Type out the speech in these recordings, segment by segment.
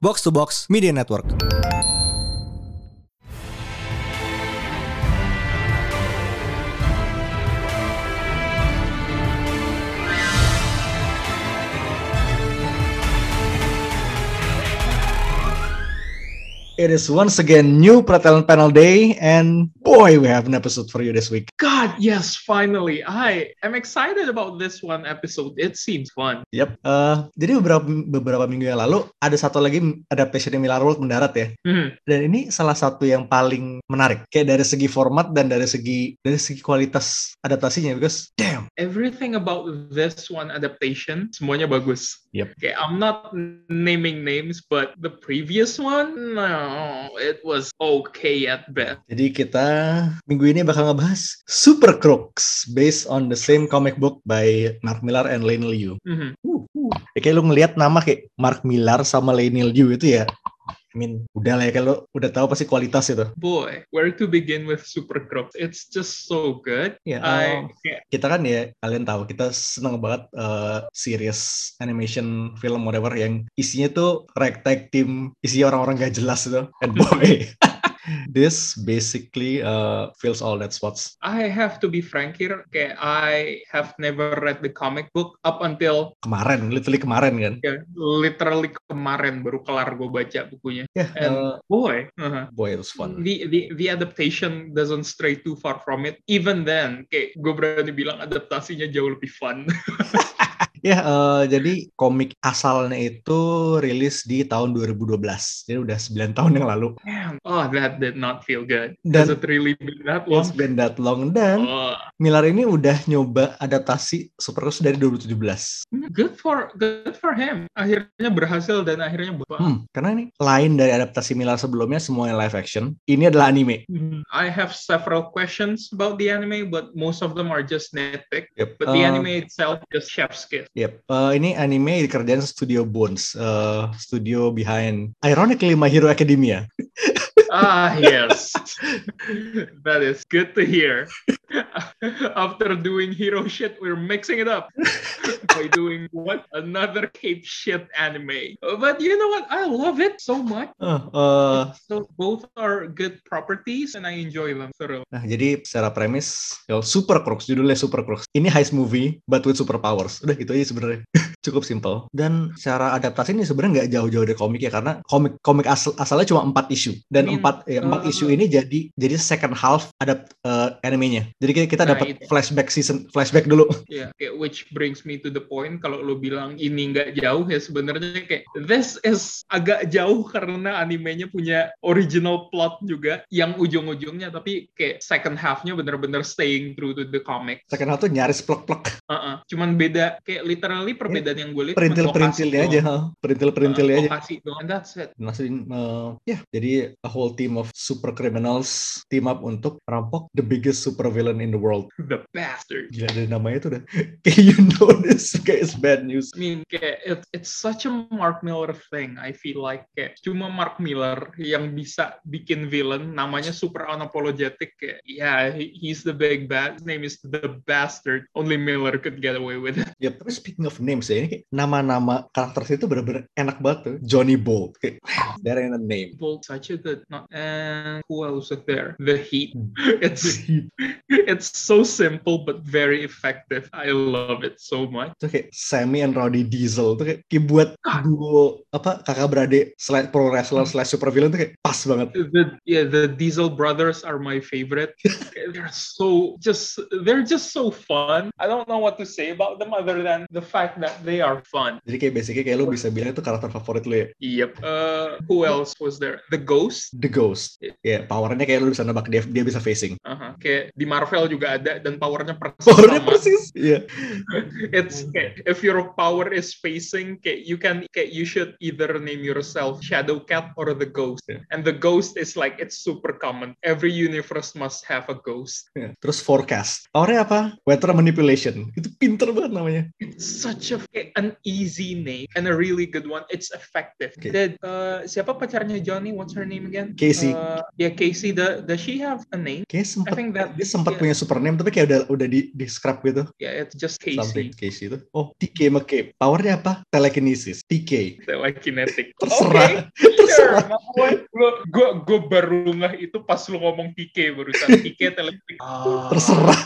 Box to Box Media Network. It is once again new Pratelan Panel Day, and boy, we have an episode for you this week. God, yes, finally. I am excited about this one episode. It seems fun. Yep. Uh, jadi beberapa beberapa minggu yang lalu ada satu lagi adaptation Miller World mendarat ya. Mhm. Dan ini salah satu yang paling menarik. Kayak dari segi format dan dari segi dari segi kualitas adaptasinya. Because damn. Everything about this one adaptation, semuanya bagus. Yep. Okay, I'm not naming names, but the previous one, no, it was okay at best. Jadi kita minggu ini bakal ngebahas Super Crooks based on the same comic book by Mark Millar and Lane Liu. Mhm. Ya, kayak lu ngelihat nama kayak Mark Millar sama Lane Liu itu ya. I mean, udah lah ya kalau udah tahu pasti kualitas itu. Boy, where to begin with Super Crooks? It's just so good. Ya, I eh, kita kan ya kalian tahu kita seneng banget eh, series animation film whatever yang isinya tuh ragtag team isinya orang-orang gak jelas itu. And boy, this basically uh, fills all that spots. I have to be frank here. Okay, I have never read the comic book up until Kemarin, literally kemarin kan. ya, literally kemarin baru kelar gue baca bukunya. Ya, And eh, boy, uh-huh. boy it was fun. the the the adaptation doesn't stray too far from it. Even then, kayak gue berani bilang adaptasinya jauh lebih fun. Ya, eh, jadi komik asalnya itu rilis di tahun 2012. Jadi udah 9 tahun yang lalu. Damn. Oh, that did not feel good. Dan- Does it really been that It's long? been that long dan Oh, Millar ini udah nyoba adaptasi Super Crooks dari 2017. good for good for him. Akhirnya berhasil dan akhirnya bagus. Hmm, karena ini lain dari adaptasi Millar sebelumnya semuanya live action. Ini adalah anime. I have several questions about the anime, but most of them are just nitpick. Yep. But the Eh, anime itself just chef's kiss. Yep. Eh, ini anime dikerjain Studio Bones, eh, studio behind ironically My Hero Academia. Ah, yes. that is good to hear. After doing hero shit, we're mixing it up by doing what? Another cape shit anime. But you know what? I love it so much. Eh, eh, So both are good properties and I enjoy them thoroughly. Nah, jadi secara premis, ya, Super Crooks, judulnya Super Crooks. Ini heist movie, but with superpowers. Udah gitu aja sebenarnya. Cukup simple. Dan secara adaptasi ini sebenarnya nggak jauh-jauh dari komik ya, karena komik komik asal asalnya cuma empat isu. Dan empat ya, empat uh, isu ini jadi jadi second half adapt eh, animenya. Jadi kita, kita Nah, dapat flashback season, flashback dulu. Yeah, kayak which brings me to the point kalau lo bilang ini nggak jauh ya sebenarnya kayak this is agak jauh karena animenya punya original plot juga yang ujung-ujungnya tapi kayak second half-nya bener-bener staying true to the comic. Second half tuh nyaris plek-plek. Uh-uh. Cuman beda kayak literally perbedaan yang gue lihat cuman Perintil-perintilnya lokasi aja. doang. ha. Perintil-perintilnya Uh, aja. Lokasi doang. And that's it. Maksudin, eh, ya, jadi a whole team of super criminals team up untuk rampok the biggest super villain in the world. The bastard. Gila dari namanya tuh udah kayak you know this kayak it's bad news. I mean, kayak it, it's such a Mark Miller thing. I feel like kayak cuma Mark Miller yang bisa bikin villain namanya super unapologetic. Kayak, yeah, he- he's the big bad. His name is the bastard. Only Miller could get away with it. Ya, tapi speaking of names ya, ini nama-nama karakter itu bener-bener enak banget tuh. Johnny Bolt, kayak there ain't a name. Bolt, such a good. Not, and who else is there? The Heat. Hmm. It's it's so simple but very effective. I love it so much. Itu kayak Sammy and Roddy Diesel tuh kayak, kayak buat duo apa kakak beradik slash pro wrestler slash super villain tuh kayak pas banget. the yeah the diesel brothers are my favorite they're so just they're just so fun i don't know what to say about them other than the fact that they are fun Jadi kayak basically kayak lu bisa bilang itu karakter favorit lu ya. yep uh who else was there the ghost The Ghost. Ya, powernya kayak lu bisa nebak dia dia bisa facing. uh-huh. kayak di marvel juga ada dan powernya persis Powernya sama. persis. Iya. it's kayak, if your power is facing kayak you can kayak you should either name yourself shadow cat or the ghost Yeah. and the ghost is like it's super common every universe must have a ghost Iya. Terus forecast. Powernya apa? Weather manipulation. Itu pinter banget namanya. It's such a an easy name and a really good one. It's effective. Okay. Did uh, siapa pacarnya Johnny? What's her name again? Casey. Uh, yeah, Casey. The, does she have a name? Kayak I sempet think that dia sempat yeah, punya super name tapi kayak udah udah di di scrap gitu. yeah, it's just Something Casey. Casey itu. Oh, TK McCabe. Powernya apa? Telekinesis. TK. Telekinetic. Terserah. Okay, sure. Terserah. Gue gue gue baru ngeh itu pas lu ngomong TK barusan. TK telekinetic. Ah, Terserah.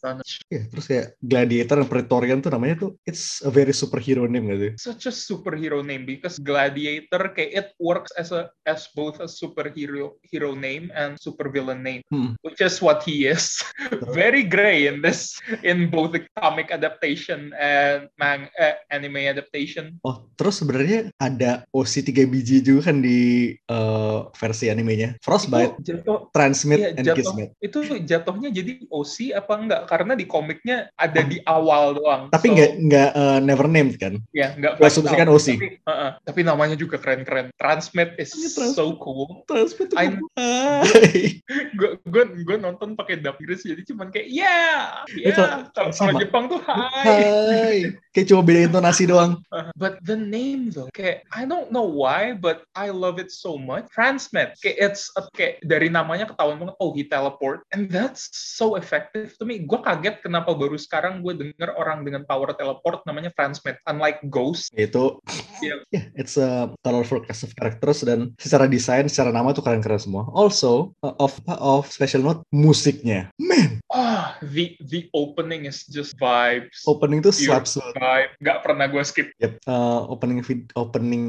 Sana. Ya, terus kayak Gladiator dan Praetorian tuh namanya tuh it's a very superhero name gak sih? Such a superhero name because Gladiator kayak it works as a as both a superhero hero name and supervillain name, Hmm. which is what he is. Very gray in this in both the comic adaptation and mang eh, anime adaptation. Oh, terus sebenarnya ada OC 3 biji juga kan di eh, versi animenya. Frostbite, Itu jatuh Transmit, Iya, and jatuh Kismet. itu jatuhnya jadi OC apa enggak? Karena di komiknya ada di awal doang. Tapi So, nggak nggak eh, never named kan? ya nggak asumsikan out. OC. Tapi, uh-uh. tapi namanya juga keren-keren. Transmit is Iya, Transmit. so cool. Transmit I- Hai. Gue gue gue nonton pakai dub Inggris jadi cuman kayak yeah, Ya, yeah. Kalau sama. Jepang tuh hi. Hai. Kayak cuma beda intonasi doang. Uh, but the name though, kayak I don't know why, but I love it so much. Transmit, kayak it's a, kayak dari namanya ketahuan banget. Oh, he teleport, and that's so effective to me. Gue kaget kenapa baru sekarang gue denger orang dengan power teleport namanya Transmit, unlike Ghost. Itu Iya. ya it's a colorful cast of characters dan secara desain, secara nama tuh keren-keren semua. Also, uh, of of special note musiknya. Man, Ah, the the opening is just vibes. opening tuh slaps vibe. Gak pernah gue skip. Yep. Uh, opening vid- opening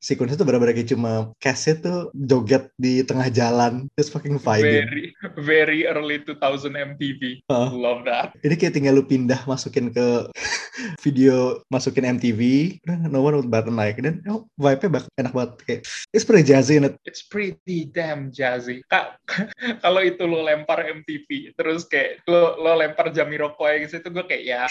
sequence itu benar-benar kayak cuma cast tuh joget di tengah jalan, just fucking vibing. Very very early 2000 MTV. Uh. Love that. Ini kayak tinggal lu pindah masukin ke video masukin MTV, no one would an eye. Dan oh, vibe-nya bak enak banget kayak it's pretty jazzy it. It's pretty damn jazzy. Kak, kalau itu lo lempar MTV, terus kayak lo, lo lempar Jamiroquai ke situ, gue kayak ya,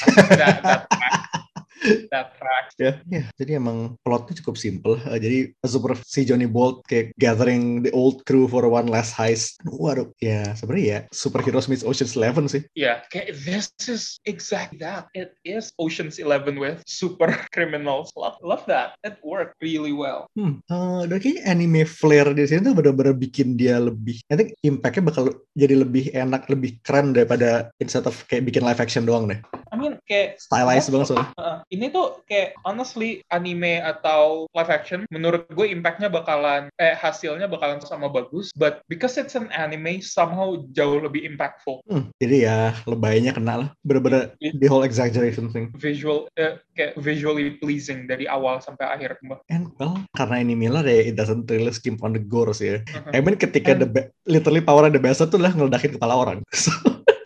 that. Ya, ya. Jadi emang plotnya cukup simple. Uh, jadi super si Johnny Bolt kayak gathering the old crew for one last heist. Waduh, ya sebenarnya ya superheroes meets Ocean's Eleven sih. Yeah, kayak this is exactly that. It is Ocean's Eleven with super criminals. Love, love that. It worked really well. Hmm. Uh, dan kayaknya anime flair di sini tuh benar-benar bikin dia lebih, I think impact-nya bakal jadi lebih enak, lebih keren daripada instead of kayak bikin live action doang deh. I mean, kayak Stylized banget soalnya. Uh, ini tuh kayak honestly anime atau live action menurut gue impactnya bakalan eh hasilnya bakalan sama bagus but because it's an anime somehow jauh lebih impactful Hmm, jadi ya lebaynya kena lah. Bener-bener Iya. the whole exaggeration thing. visual eh, kayak visually pleasing dari awal sampai akhir And well, karena ini Miller ya, it doesn't really skimp on the gore sih ya. Uh-huh. I mean ketika And- the literally power of the best tuh lah ngeledakin kepala orang. So,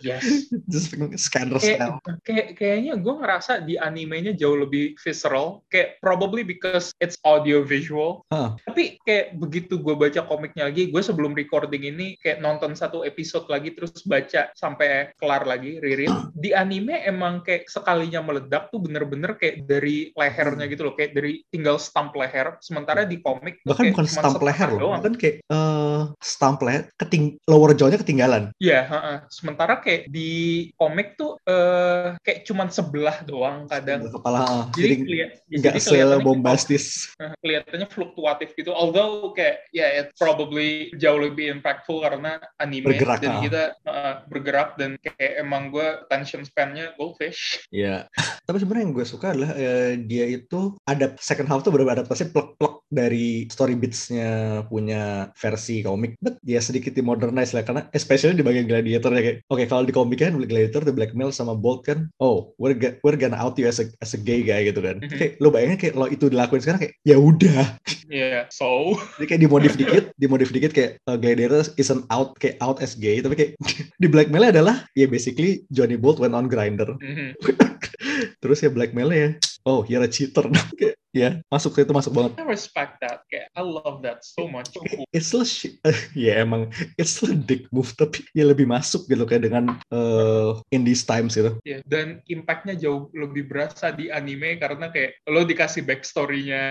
yes just scanner kayak, style. kayak kayaknya gue ngerasa di animenya jauh lebih visceral kayak probably because it's audio visual Hah. tapi kayak begitu gue baca komiknya lagi gue sebelum recording ini kayak nonton satu episode lagi terus baca sampai kelar lagi reread di anime emang kayak sekalinya meledak tuh bener-bener kayak dari lehernya gitu loh kayak dari tinggal stump leher sementara di komik Bahkan kayak bukan setengah leher loh. doang. Bahkan kayak eh stump leher, keting lower jaw-nya ketinggalan. Iya, heeh. sementara kayak di komik tuh eh kayak cuman sebelah doang kadang. Kepala, ah. Jadi, keliat, nggak kelihatannya sebombastis. eh, kelihatannya fluktuatif gitu. Although kayak ya it probably jauh lebih impactful karena anime Bergerak, dan ah. kita eh, bergerak dan kayak emang gue attention span-nya goldfish. Iya. Tapi sebenarnya yang gue suka adalah eh, dia itu ada second half tuh benar adaptasi plek-plek dari story beats-nya punya versi komik. But ya sedikit dimodernize lah karena especially di bagian gladiator ya kayak oke kalau di komik kan gladiator the blackmail sama Bolt kan oh we're, ga- we're gonna out you as a, as a gay guy gitu kan. Mhm. Kayak lo bayangin kayak lo itu dilakuin sekarang kayak ya udah. Iya, so Jadi kayak dimodif dikit, dimodif dikit kayak uh, gladiator isn't out kayak out as gay tapi kayak di blackmail adalah ya basically Johnny Bolt went on grinder. mhm. Terus ya blackmailnya ya, oh you're a cheater. Kayak, ya masuk itu masuk banget. I respect that. Kayak I love that so much. Cool. It's shi- ya emang it's a dick move tapi ya lebih masuk gitu kayak dengan uh, in these times gitu. Ya, dan impactnya jauh lebih berasa di anime karena kayak lo dikasih backstory-nya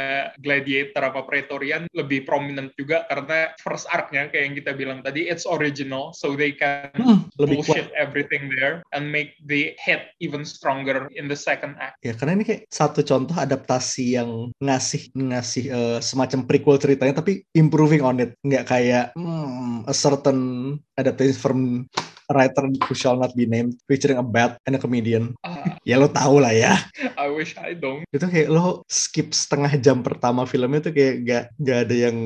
Gladiator apa Praetorian lebih prominent juga karena first arc-nya kayak yang kita bilang tadi it's original so they can Hmm, lebih kuat. bullshit everything there and make the hit even stronger in the second act. Ya karena ini kayak satu contoh adaptasi yang ngasih ngasih uh, semacam prequel ceritanya tapi improving on it nggak kayak hmm, a certain adaptation from writer who shall not be named featuring a bat and a comedian. Uh, ya lo tau lah ya. I wish I don't. Itu kayak lo skip setengah jam pertama filmnya tuh kayak gak, gak ada yang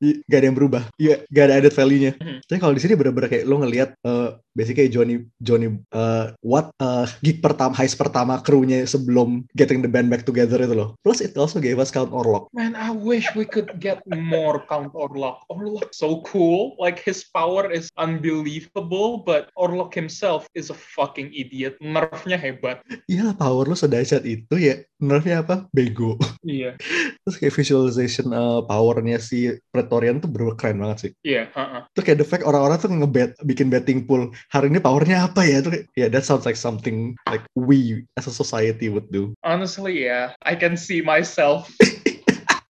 gak ada yang berubah. Iya, gak ada added value-nya. Mm -hmm. Tapi kalau di sini bener-bener kayak lo ngelihat uh, basically kayak Johnny Johnny uh, what uh, gig pertama heist pertama krunya sebelum getting the band back together itu loh. Plus it also gave us Count Orlok. Man, I wish we could get more Count Orlok. Orlok so cool. Like his power is unbelievable, but Orlok himself is a fucking idiot. Nerfnya hebat. Iya, power lu sedahsyat itu ya. Nerfnya apa? Bego. Iya. Terus kayak visualization uh, powernya si Pretorian tuh bener keren banget sih. Iya. Uh-uh. Terus kayak the fact orang-orang tuh ngebet, bikin betting pool. Hari ini powernya apa ya? Tuh ya yeah, that sounds like something like we as a society would do. Honestly, yeah. I can see myself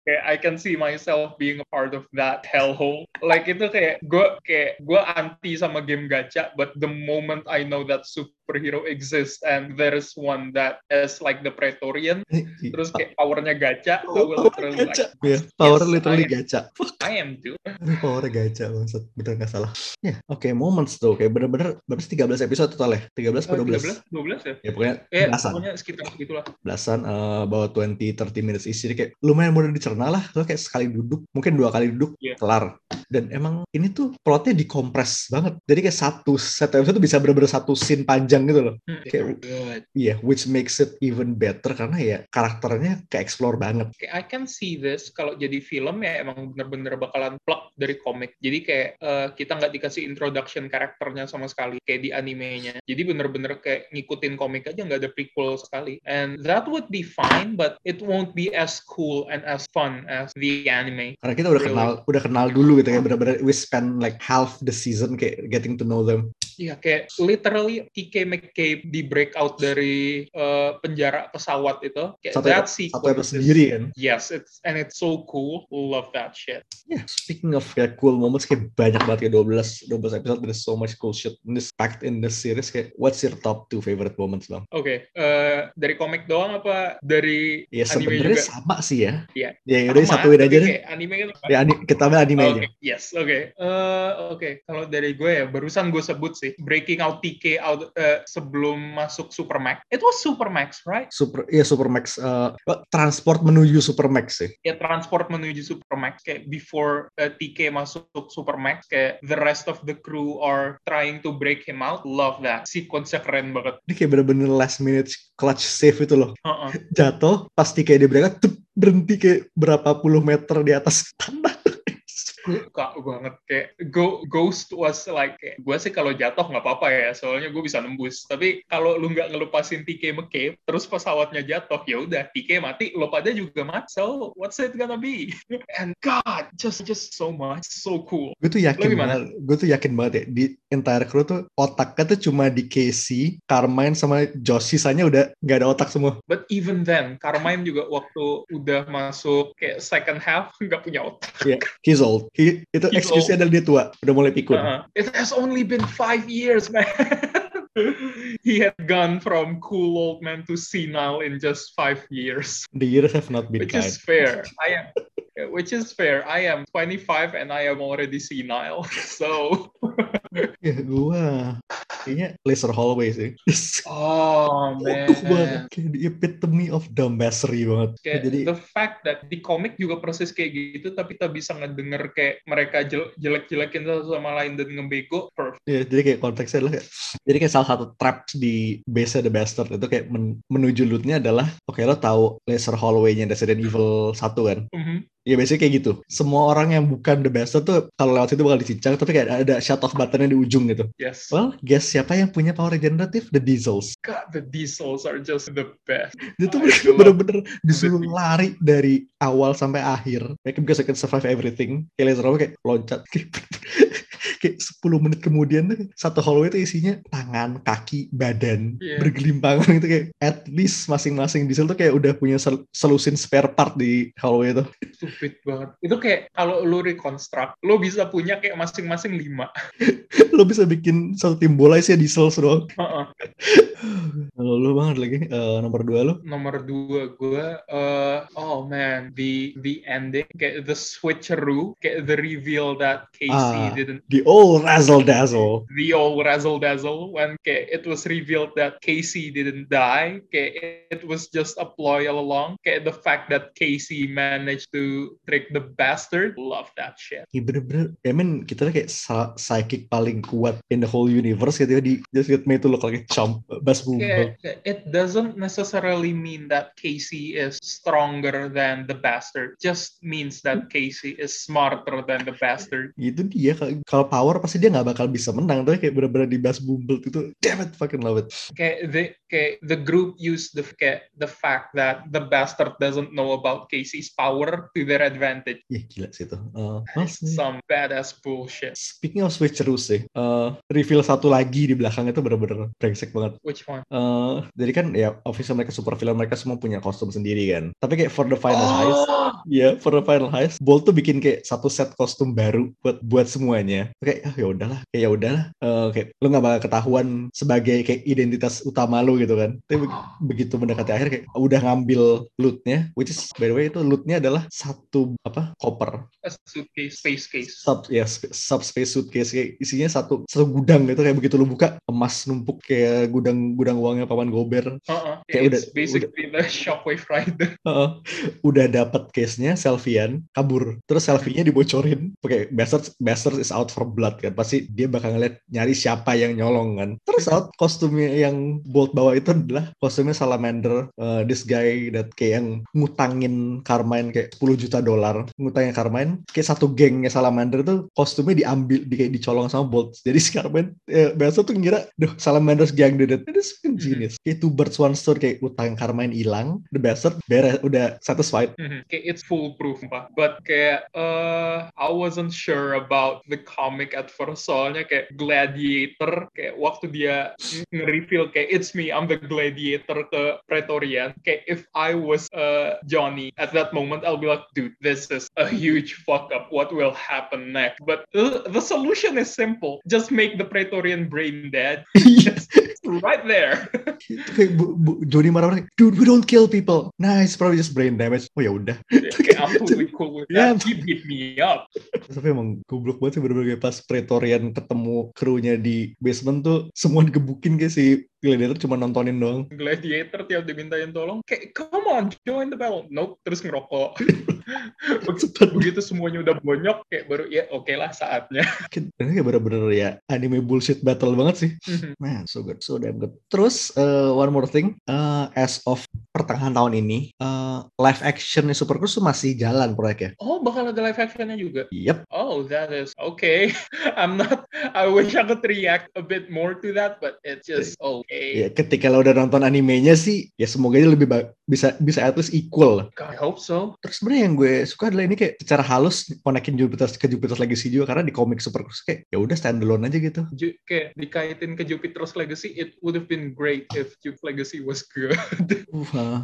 kayak I can see myself being a part of that hellhole. Like itu kayak gue kayak gue anti sama game gacha, but the moment I know that superhero exists and there is one that is like the Praetorian, terus kayak powernya gacha, oh, I will literally gacha. like, yeah, power yes, literally I gacha. I am too. power gacha maksud, bener nggak salah. Ya, yeah, oke okay, moments tuh kayak bener-bener berapa sih 13 episode total ya? 13 atau 12? 12, 12 ya? Ya pokoknya eh, belasan. Pokoknya sekitar segitulah. Belasan uh, about 20 30 minutes isi jadi kayak lumayan mudah dicerna dicerna lah lo kayak sekali duduk mungkin dua kali duduk yeah. kelar dan emang ini tuh plotnya dikompres banget jadi kayak satu set episode tuh bisa bener-bener satu scene panjang gitu loh. Mm, kayak iya yeah, which makes it even better karena ya karakternya kayak explore banget. Okay, I can see this kalau jadi film ya emang bener-bener bakalan plug dari komik. Jadi kayak uh, kita nggak dikasih introduction karakternya sama sekali kayak di animenya. Jadi bener-bener kayak ngikutin komik aja nggak ada prequel sekali. And that would be fine but it won't be as cool and as fun as the anime. Karena kita udah really. kenal, udah kenal dulu gitu ya, benar-benar we spend like half the season kayak getting to know them. Iya, kayak literally TK McCabe di breakout dari uh, penjara pesawat itu. Kayak satu, that satu episode sendiri kan? Yes, it's and it's so cool. Love that shit. Yeah, speaking of kayak cool moments, kayak banyak banget ya 12 12 episode. There's so much cool shit in this packed in this series. Kayak what's your top two favorite moments bang? Oke, okay, uh, eh, dari komik doang apa dari ya, anime juga? sama sih ya. Iya. Ya, ya udah satuin aja deh. Anime kan? Ya, kita ambil anime okay. aja. Yes, oke. Okay. Uh, oke, okay. kalau dari gue ya barusan gue sebut sih breaking out TK out uh, sebelum masuk Supermax. It was Supermax, right? Super, iya Supermax. Uh, transport menuju Supermax sih. Ya transport menuju Supermax kayak before uh, TK masuk Supermax kayak the rest of the crew are trying to break him out. Love that. Sequence-nya keren banget. Ini kayak bener-bener last minute clutch save itu loh. Uh -uh. Jatuh, pas TK di break berhenti kayak berapa puluh meter di atas tanah suka banget. Kayak go ghost was like kayak gue sih kalau jatuh nggak apa-apa ya soalnya gue bisa nembus. Tapi kalau lu nggak ngelupasin TK McCabe terus pesawatnya jatuh ya udah TK mati lo pada juga mati. So what's it gonna be? And God just just so much so cool. Gue tuh yakin banget gue tuh yakin banget ya di entire crew tuh otaknya tuh cuma di Casey Carmine sama Josh. Sisanya udah nggak ada otak semua. But even then Carmine juga waktu udah masuk kayak second half nggak punya otak. Yeah he's old He, itu excuse adalah dia tua, udah mulai pikun. Uh, it has only been five years, man. he had gone from cool old man to senile in just five years. The years have not been Which kind. is fair. I am which is fair. I am 25 and I am already senile. So ya gua kayaknya laser hallway sih. oh man. banget. Kayak the epitome of dumbassery banget. Kayak Jadi the fact that di komik juga proses kayak gitu tapi kita bisa ngedenger kayak mereka jelek-jelekin satu sama lain dan ngebego perfect. Ya, jadi kayak konteksnya adalah kayak, jadi kayak salah satu trap di base The Bastard itu kayak men, menuju lootnya adalah oke okay, lo tahu laser hallway-nya Resident Evil 1 kan? Mm -hmm. Ya biasanya kayak gitu. Semua orang yang bukan the best tuh kalau lewat situ bakal dicincang, tapi kayak ada shut off buttonnya di ujung gitu. Yes. Well, guess siapa yang punya power regeneratif? The Diesels. God, the Diesels are just the best. Dia tuh bener-bener disuruh lari dari awal sampai akhir. Kayak because I can survive everything. Kayak laser kayak loncat. kayak 10 menit kemudian tuh satu hallway itu isinya tangan, kaki, badan yeah. bergelimpangan gitu kayak at least masing-masing diesel tuh kayak udah punya sel selusin spare part di hallway itu. Stupid banget. Itu kayak kalau lu reconstruct, lu bisa punya kayak masing-masing lima. lu bisa bikin satu tim bola sih diesel doang. Uh -uh. Kalau lu banget lagi eh, nomor dua lu. Nomor dua gue, uh, oh man, the the ending, kayak the switcheroo, kayak the reveal that Casey Ah. didn't The old razzle dazzle. the old razzle dazzle when kayak it was revealed that Casey didn't die. Kayak it was just a ploy all along. Kayak the fact that Casey managed to trick the bastard. Love that shit. Iya bener-bener, I mean kita kayak psychic paling kuat in the whole universe gitu ya di just get me to look like a chump, Kayak it doesn't necessarily mean that Casey is stronger than the bastard. Just means that Casey is smarter than the bastard. Itu dia, kalau- power pasti dia nggak bakal bisa menang, tapi kayak bener-bener di Bas Bumble itu, damn it, fucking love it. Kayak the kayak the group used the kayak the fact that the bastard doesn't know about Casey's power to their advantage. Iya gila sih itu. Well, Some badass bullshit. Speaking of switcheroo sih, eh, reveal satu lagi di belakang itu bener-bener brengsek banget. Which one? Eh, jadi kan ya, obviously mereka super villain, mereka semua punya kostum sendiri kan. Tapi kayak for the final heist, Oh, ya for the final heist, Bolt tuh bikin kayak satu set kostum baru buat buat semuanya. Kayak ah ya udahlah, kayak ya udahlah. Eh, kayak lu nggak bakal ketahuan sebagai kayak identitas utama lu gitu kan. Tapi be- begitu mendekati akhir kayak udah ngambil lootnya, which is by the way itu lootnya adalah satu apa koper a suitcase, space case. sub ya sp- subspace suitcase kayak isinya satu satu gudang gitu kayak begitu lu buka emas numpuk kayak gudang gudang uangnya paman gober. Uh-uh. Kayak It's udah- basically the Shockwave Rider. Heeh. udah dapat case-nya selfiean kabur. Terus selfie-nya dibocorin. Pakai bastard bastard is out for blood kan? Pasti dia bakal ngeliat nyari siapa yang nyolong kan? Terus out kostumnya yang Bolt bawa itu adalah kostumnya salamander. Uh, this guy that kayak yang ngutangin Carmine kayak 10 juta dolar. Ngutangin Carmine. Kayak satu gengnya salamander tuh kostumnya diambil di kayak dicolong sama Bolt jadi si Carmine eh, biasa tuh ngira duh salamander's gang did it itu genius kayak two birds one stone kayak utang Carmine hilang the bastard beres udah satisfied Mhm. Kayak it's foolproof, Pak. But kayak uh, I wasn't sure about the comic at first. Soalnya kayak Gladiator, kayak waktu dia nge-reveal kayak it's me, I'm the Gladiator ke Praetorian. Kayak if I was uh, Johnny at that moment, I'll be like, dude, this is a huge fuck up. What will happen next? But the, the solution is simple. Just make the Praetorian brain dead. It's right there. kayak bu, bu, Johnny marah-marah dude we don't kill people nah it's probably just brain damage oh ya udah kayak I'm totally cool with Yeah. that. He beat me up. tapi emang goblok banget sih bener-bener kayak pas Praetorian ketemu krunya di basement tuh semua digebukin kayak si Gladiator cuma nontonin doang gladiator tiap dimintain tolong kayak come on join the battle nope terus ngerokok. begitu semuanya udah bonyok kayak baru ya oke lah saatnya ini kayak bener-bener ya anime bullshit battle banget sih. Man, so good, so damn good. Terus uh, one more thing, uh, as of pertengahan tahun ini, uh, live action Super Cruise tuh masih jalan proyeknya. oh bakal ada live actionnya juga? Yep, oh that is okay. I'm not I wish I could react a bit more to that but it's just okay. Ya ketika lo udah nonton animenya sih, ya semoga aja lebih ba- bisa bisa at least equal. I hope so Terus sebenarnya yang gue suka adalah ini kayak secara halus konekin Jupiter ke Jupiter's Legacy juga karena di komik Super Cruise kayak ya udah standalone aja gitu. Ju- kayak dikaitin ke Jupiter's Legacy it would have been great if Jupiter's Legacy was good Uh,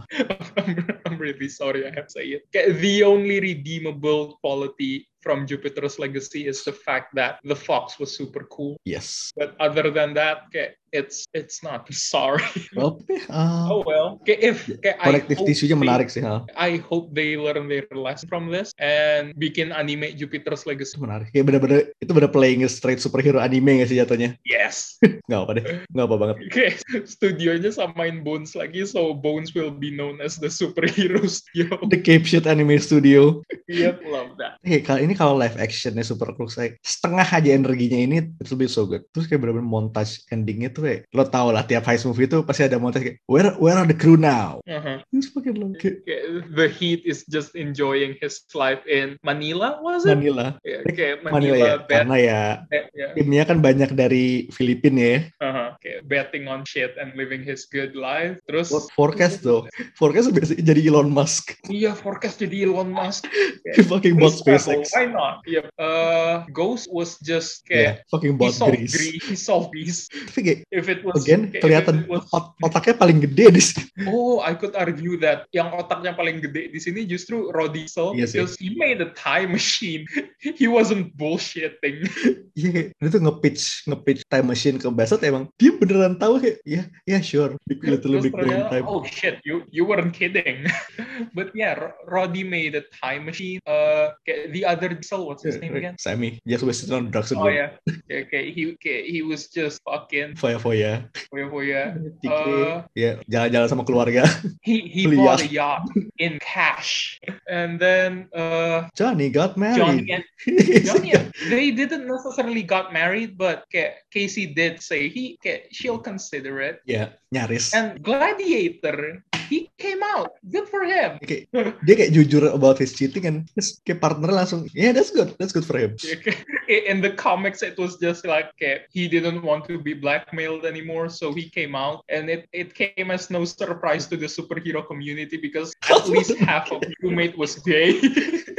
I'm, I'm really sorry I have to say it. Kayak The only redeemable quality from Jupiter's Legacy is the fact that the fox was super cool. yes. But other than that, kayak it's it's not. Sorry. Well, tapi, uh, oh well. Kayak if kayak I kolektif hope they- menarik sih, ha. I hope they learn their lesson from this and bikin anime Jupiter's Legacy. Menarik. Kayak bener-bener itu bener playing straight superhero anime gak sih jatuhnya? Yes. Nggak apa deh, nggak apa banget. Kayak studionya samain Bones lagi, so Bones will be known as the superhero studio. The Cape Shit Anime Studio. yep, love that. Oke, kali ini kalau live actionnya Super Cruise kayak setengah aja energinya ini itu lebih so good. Terus kayak bener-bener montage endingnya tuh kayak lo tau lah tiap heist movie itu pasti ada montage kayak where where are the crew now? Uh-huh. Terus fucking kayak Okay, the Heat is just enjoying his life in Manila, was it? Manila. Yeah, okay, Manila Manila, ya, bet, karena ya bet- yeah, timnya kan banyak dari Filipina ya. uh-huh. okay, betting on shit and living his good life. Terus, Forecast tuh, forecast biasanya jadi Elon Musk. iya forecast jadi Elon Musk. He fucking bought SpaceX. Why not? Yep. Uh, Ghost was just Yeah, kayak fucking he bought solved Greece. Greece. He solved Greece. Tapi kayak If it was again if kelihatan it was- ot- otaknya paling gede di sini. oh, I could argue argue that yang otaknya paling gede di sini justru Rod Diesel Iya sih. because he made a time machine. he wasn't bullshitting. Iya, dia tuh nge-pitch, nge-pitch time machine ke Bassett emang dia beneran tahu kayak, ya, ya sure, big little big brain time. oh shit, you you weren't kidding. But yeah, Ro- Roddy made a time machine. Uh, the other Diesel, what's his name again? Sammy, just wasted on drugs Oh yeah, yeah kayak he kayak he was just fucking Foya foya. foya foya. Uh, ya, jalan-jalan sama keluarga. he he bought a yacht in cash, and then uh, Johnny got married. Johnny and Johnny, and- they didn't necessarily got married, but Casey did say he she'll consider it. Yeah, nyaris. And Gladiator, he came out. Good for him. Kayak, dia kayak jujur about his cheating and terus kayak partner langsung, yeah that's good, that's good for him. In the comics, it was just like uh, he didn't want to be blackmailed anymore, so he came out, and it, it came as no surprise to the superhero community because at least half of Crewmate was gay.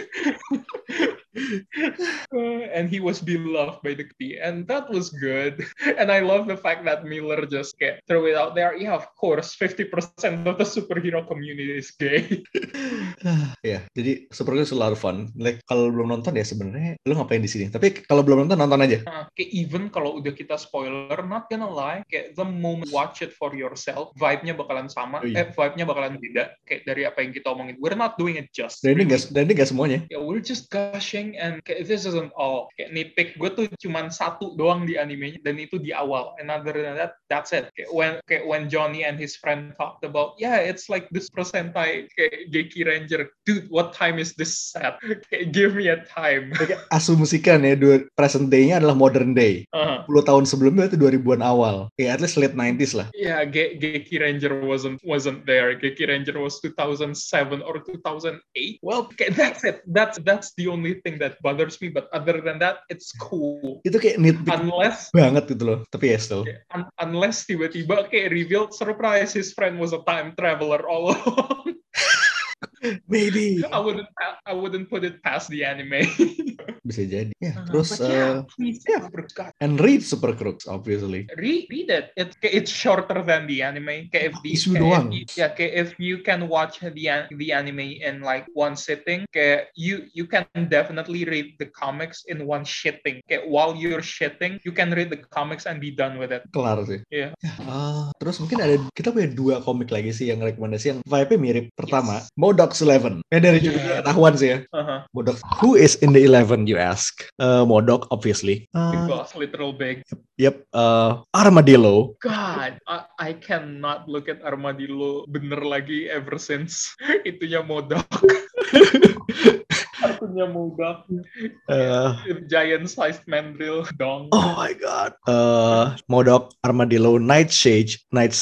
And he was beloved by the community, and that was good. And I love the fact that Miller just get throw it out there. Yeah, of course, fifty percent of the superhero community is gay. ya, jadi is a lot of fun. Like kalau belum nonton ya sebenarnya lu ngapain di sini? Tapi kalau belum nonton nonton aja. Kayak even kalau udah kita spoiler, not gonna lie, kayak the moment watch it for yourself, vibe-nya bakalan sama, Oh, iya. eh vibe-nya bakalan beda. Kayak dari apa yang kita omongin, we're not doing it just. Dan ini gak, dan ini gak semuanya. Ya, we're just gushing and kayak this isn't all. Kayak nitpick gue tuh cuman satu doang di animenya dan itu di awal. And other than that, that's it. Kayak when kayak when Johnny and his friend talked about, yeah, it's like this percentage kayak Geki Ranger. Dude, what time is this set? kayak give me a time. Kayak asumsikan ya, dua, present day-nya adalah modern day. Uh, 10 tahun sebelumnya itu 2000-an awal. Ya at least late 90s lah. yeah, Ge- Geki Ranger wasn't wasn't there. Geki Ranger was 2007 or 2008. Well, okay, that's it. That's that's the only thing that bothers me. But other than that, it's cool. Itu kayak nitpick Unless banget gitu loh. Tapi ya still. un- unless tiba-tiba kayak revealed surprise his friend was a time traveler all along. Maybe. I wouldn't I wouldn't put it past the anime. Bisa jadi. Ya, Uh, terus yeah, uh, please, yeah. Super God. and read Super Crooks obviously. Read, read it. It it's shorter than the anime. Kayak if the, Isu kayak doang. if yeah, kayak if you can watch the the anime in like one sitting, kayak you you can definitely read the comics in one shitting. Kayak while you're shitting, you can read the comics and be done with it. Kelar sih. Iya. Ya, ah, terus mungkin ada kita punya dua komik lagi sih yang rekomendasi yang vibe-nya mirip. Pertama, Eleven. Ya dari judulnya ketahuan sih ya. Uh-huh. Modok. Who is in the Eleven you ask? Uh, Modok obviously. Uh, Because literal big. yep. Uh, Armadillo. God, I, I cannot look at Armadillo bener lagi ever since itunya modal. Akunya modal. Uh, Giant sized mandrill dong. oh my god. Uh, Modok, Armadillo, Nightshade, Night,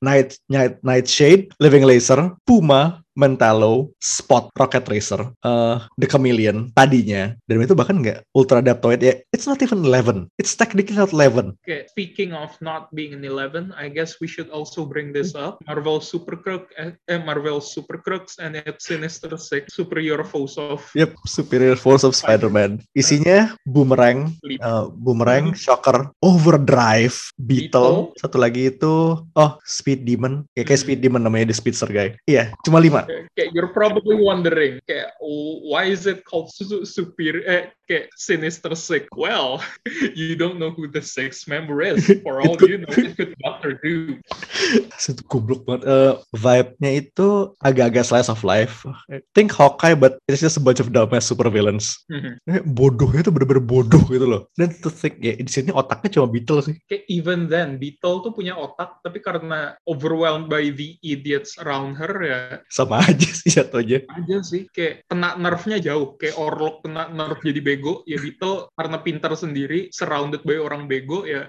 Night, Night, Nightshade, Living Laser, Puma, Mentalo, Spot, Rocket Racer, uh, The Chameleon tadinya. Dan itu bahkan nggak Ultra Adaptoid ya. It's not even 11. It's technically not 11. Okay, speaking of not being an 11, I guess we should also bring this up. Marvel Super Crook, eh, Marvel Super Crooks and its Sinister Six superior foes of Yep, Superior Force of Spider-Man. Isinya Boomerang, uh, Boomerang, Shocker, Overdrive, Beetle, Beetle. satu lagi itu oh Speed Demon, ya kayak Hmm. Speed Demon namanya the Speedster guy. Iya, cuma lima. Okay, you're probably wondering, okay, why is it called su- superior, eh, okay, Sinister Six? Well, you don't know who the sixth member is. For all you know, it could Doctor Doom. Itu goblok banget. Eh, vibe-nya itu agak-agak slice of life. Think Hawkeye, but it's just a bunch of dumbass super villains. Mhm. Eh, bodohnya itu bener-bener bodoh gitu loh. Dan to think, ya di sini otaknya cuma Beetle sih. Okay, even then, Beetle tuh punya otak, tapi karena overwhelmed by the idiots around her, ya Sama aja sih jatuhnya. aja sih kayak kena nerfnya jauh kayak Orlok kena nerf jadi bego ya Beetle karena pintar sendiri surrounded by orang bego ya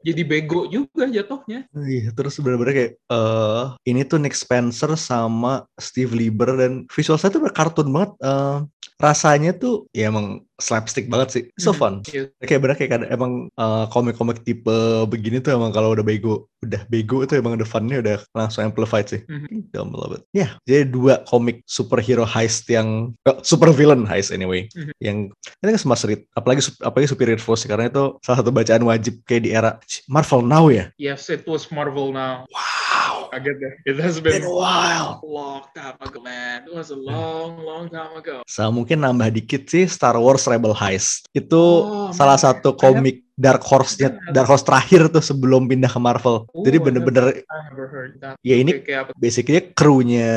jadi bego juga jatuhnya Iya, terus bener-bener kayak eh ini tuh Nick Spencer sama Steve Lieber dan visual saya tuh bener kartun banget. eh rasanya tuh ya emang slapstick banget sih. So Mhm. fun. Iya. Kayak bener kayak kadang- emang eh, komik-komik tipe begini tuh emang kalau udah bego, udah bego itu emang the funnya udah langsung amplified sih. Mhm. Dumb love it. Ya, jadi dua komik superhero heist yang eh, super villain heist anyway. Mhm. Yang ini kan smart read, apalagi apalagi Superior Force karena itu salah satu bacaan wajib kayak di era Marvel Now ya. yes it was Marvel now Wow. I get that. It has Been been a while. long time ago, man. It was a long, long time ago. Saya mungkin nambah dikit sih Star Wars Rebel Heist. Itu Oh, salah man. satu komik Dark Horse-nya, Dark Horse terakhir tuh sebelum pindah ke Marvel. Oh, Jadi bener-bener. Ya, ini- apa? basically krunya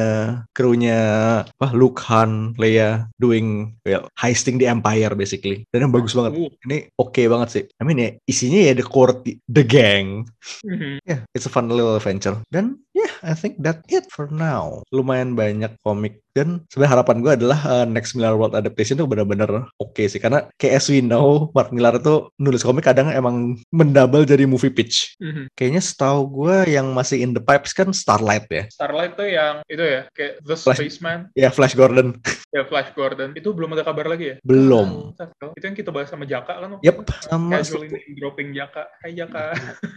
krunya apa Luke Han, Leia doing well heisting the Empire basically. Dan yang bagus banget. Ooh. Ini oke banget sih. I mean ya isinya ya the core the, gang. Mhm. Yeah, it's a fun little adventure. Dan yeah, I think that it for now. Lumayan banyak komik dan sebenarnya harapan gue adalah uh, next Miller World adaptation tuh benar-benar oke sih karena kayak as we know Mark Millar tuh nulis komik kadang emang mendouble jadi movie pitch. Mhm. Kayaknya setahu gue yang masih in the pipes kan Starlight ya. Starlight tuh yang itu ya, kayak The Flash- Spaceman, Ya Flash Gordon. ya Flash Gordon. Itu belum ada kabar lagi ya? Belum. Ah, Itu yang kita bahas sama Jaka kan? Yep, itu? sama Casually name dropping Jaka. Hai Jaka.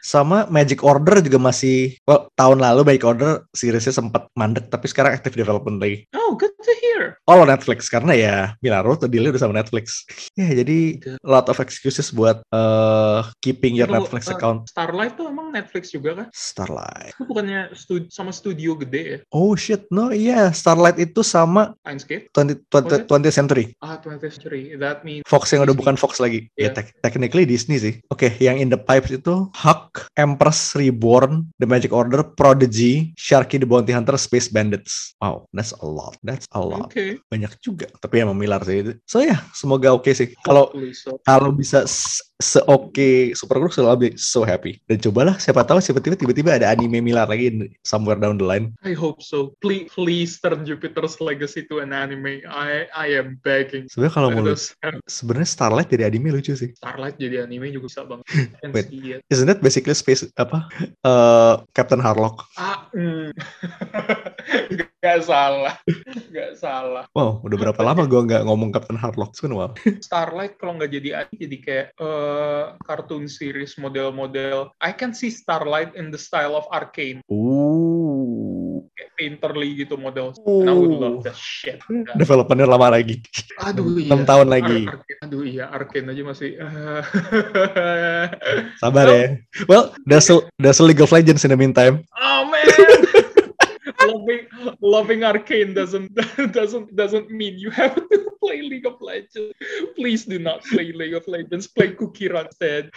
sama Magic Order juga masih well, tahun lalu Magic Order seriesnya sempat mandek tapi sekarang active development lagi. oh, good to hear. All on Netflix karena ya Milaro tuh dealnya udah sama Netflix. ya jadi a lot of excuses buat uh, keeping your Netflix uh, account. Starlight tuh emang Netflix juga kan? Starlight. Itu bukannya stud- sama studio gede ya? Oh shit, no iya Starlight itu sama Lionsgate? 20, Was it? 20, 20th Century. Ah, 20th Century. That means Fox yang udah Disney. bukan Fox lagi. Ya, Iya. tec- technically Disney sih. Oke, yang in the pipes itu Huck, Empress Reborn, The Magic Order, Prodigy, Sharky the Bounty Hunter, Space Bandits. Wow, that's a lot. That's a lot. Oke. Banyak juga. Tapi emang Miller sih. So ya, semoga oke sih. Kalau kalau bisa se-oke Super Group, I'll be so happy. Dan cobalah, siapa tahu tiba-tiba tiba-tiba ada anime Miller lagi somewhere down the line. I hope so. Please, please turn Jupiter's Legacy to an anime. I I am begging. Sebenarnya kalau mau sebenarnya Starlight jadi anime lucu sih. Starlight jadi anime juga bisa banget. Can Wait. it. Isn't that basically space apa? Eh, Captain Harlock. Ah, mm. Gak salah. Gak salah. Wow, udah berapa lama gua nggak ngomong Captain Harlock? Been a while. Starlight kalau nggak jadi anime jadi kayak eh, cartoon series model-model. I can see Starlight in the style of Arcane. Ooh. Kayak painterly gitu model. And I would love that shit. Developernya lama lagi. Aduh iya. 6 tahun lagi. Ar- Arcane. Aduh iya, Arcane aja masih. eh. Sabar ya. Well, there's a, there's a League of Legends in the meantime. oh man. Loving loving Arcane doesn't doesn't doesn't mean you have to play League of Legends. Please do not play League of Legends. Play Cookie Run instead.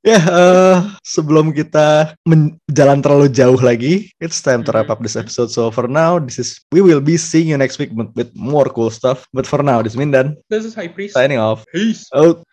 Ya, eh, sebelum kita jalan terlalu jauh lagi, it's time to wrap up this episode. So for now, this is we will be seeing you next week with, with more cool stuff. But for now, this is Mindan This is High Priest. signing off. Peace. Out.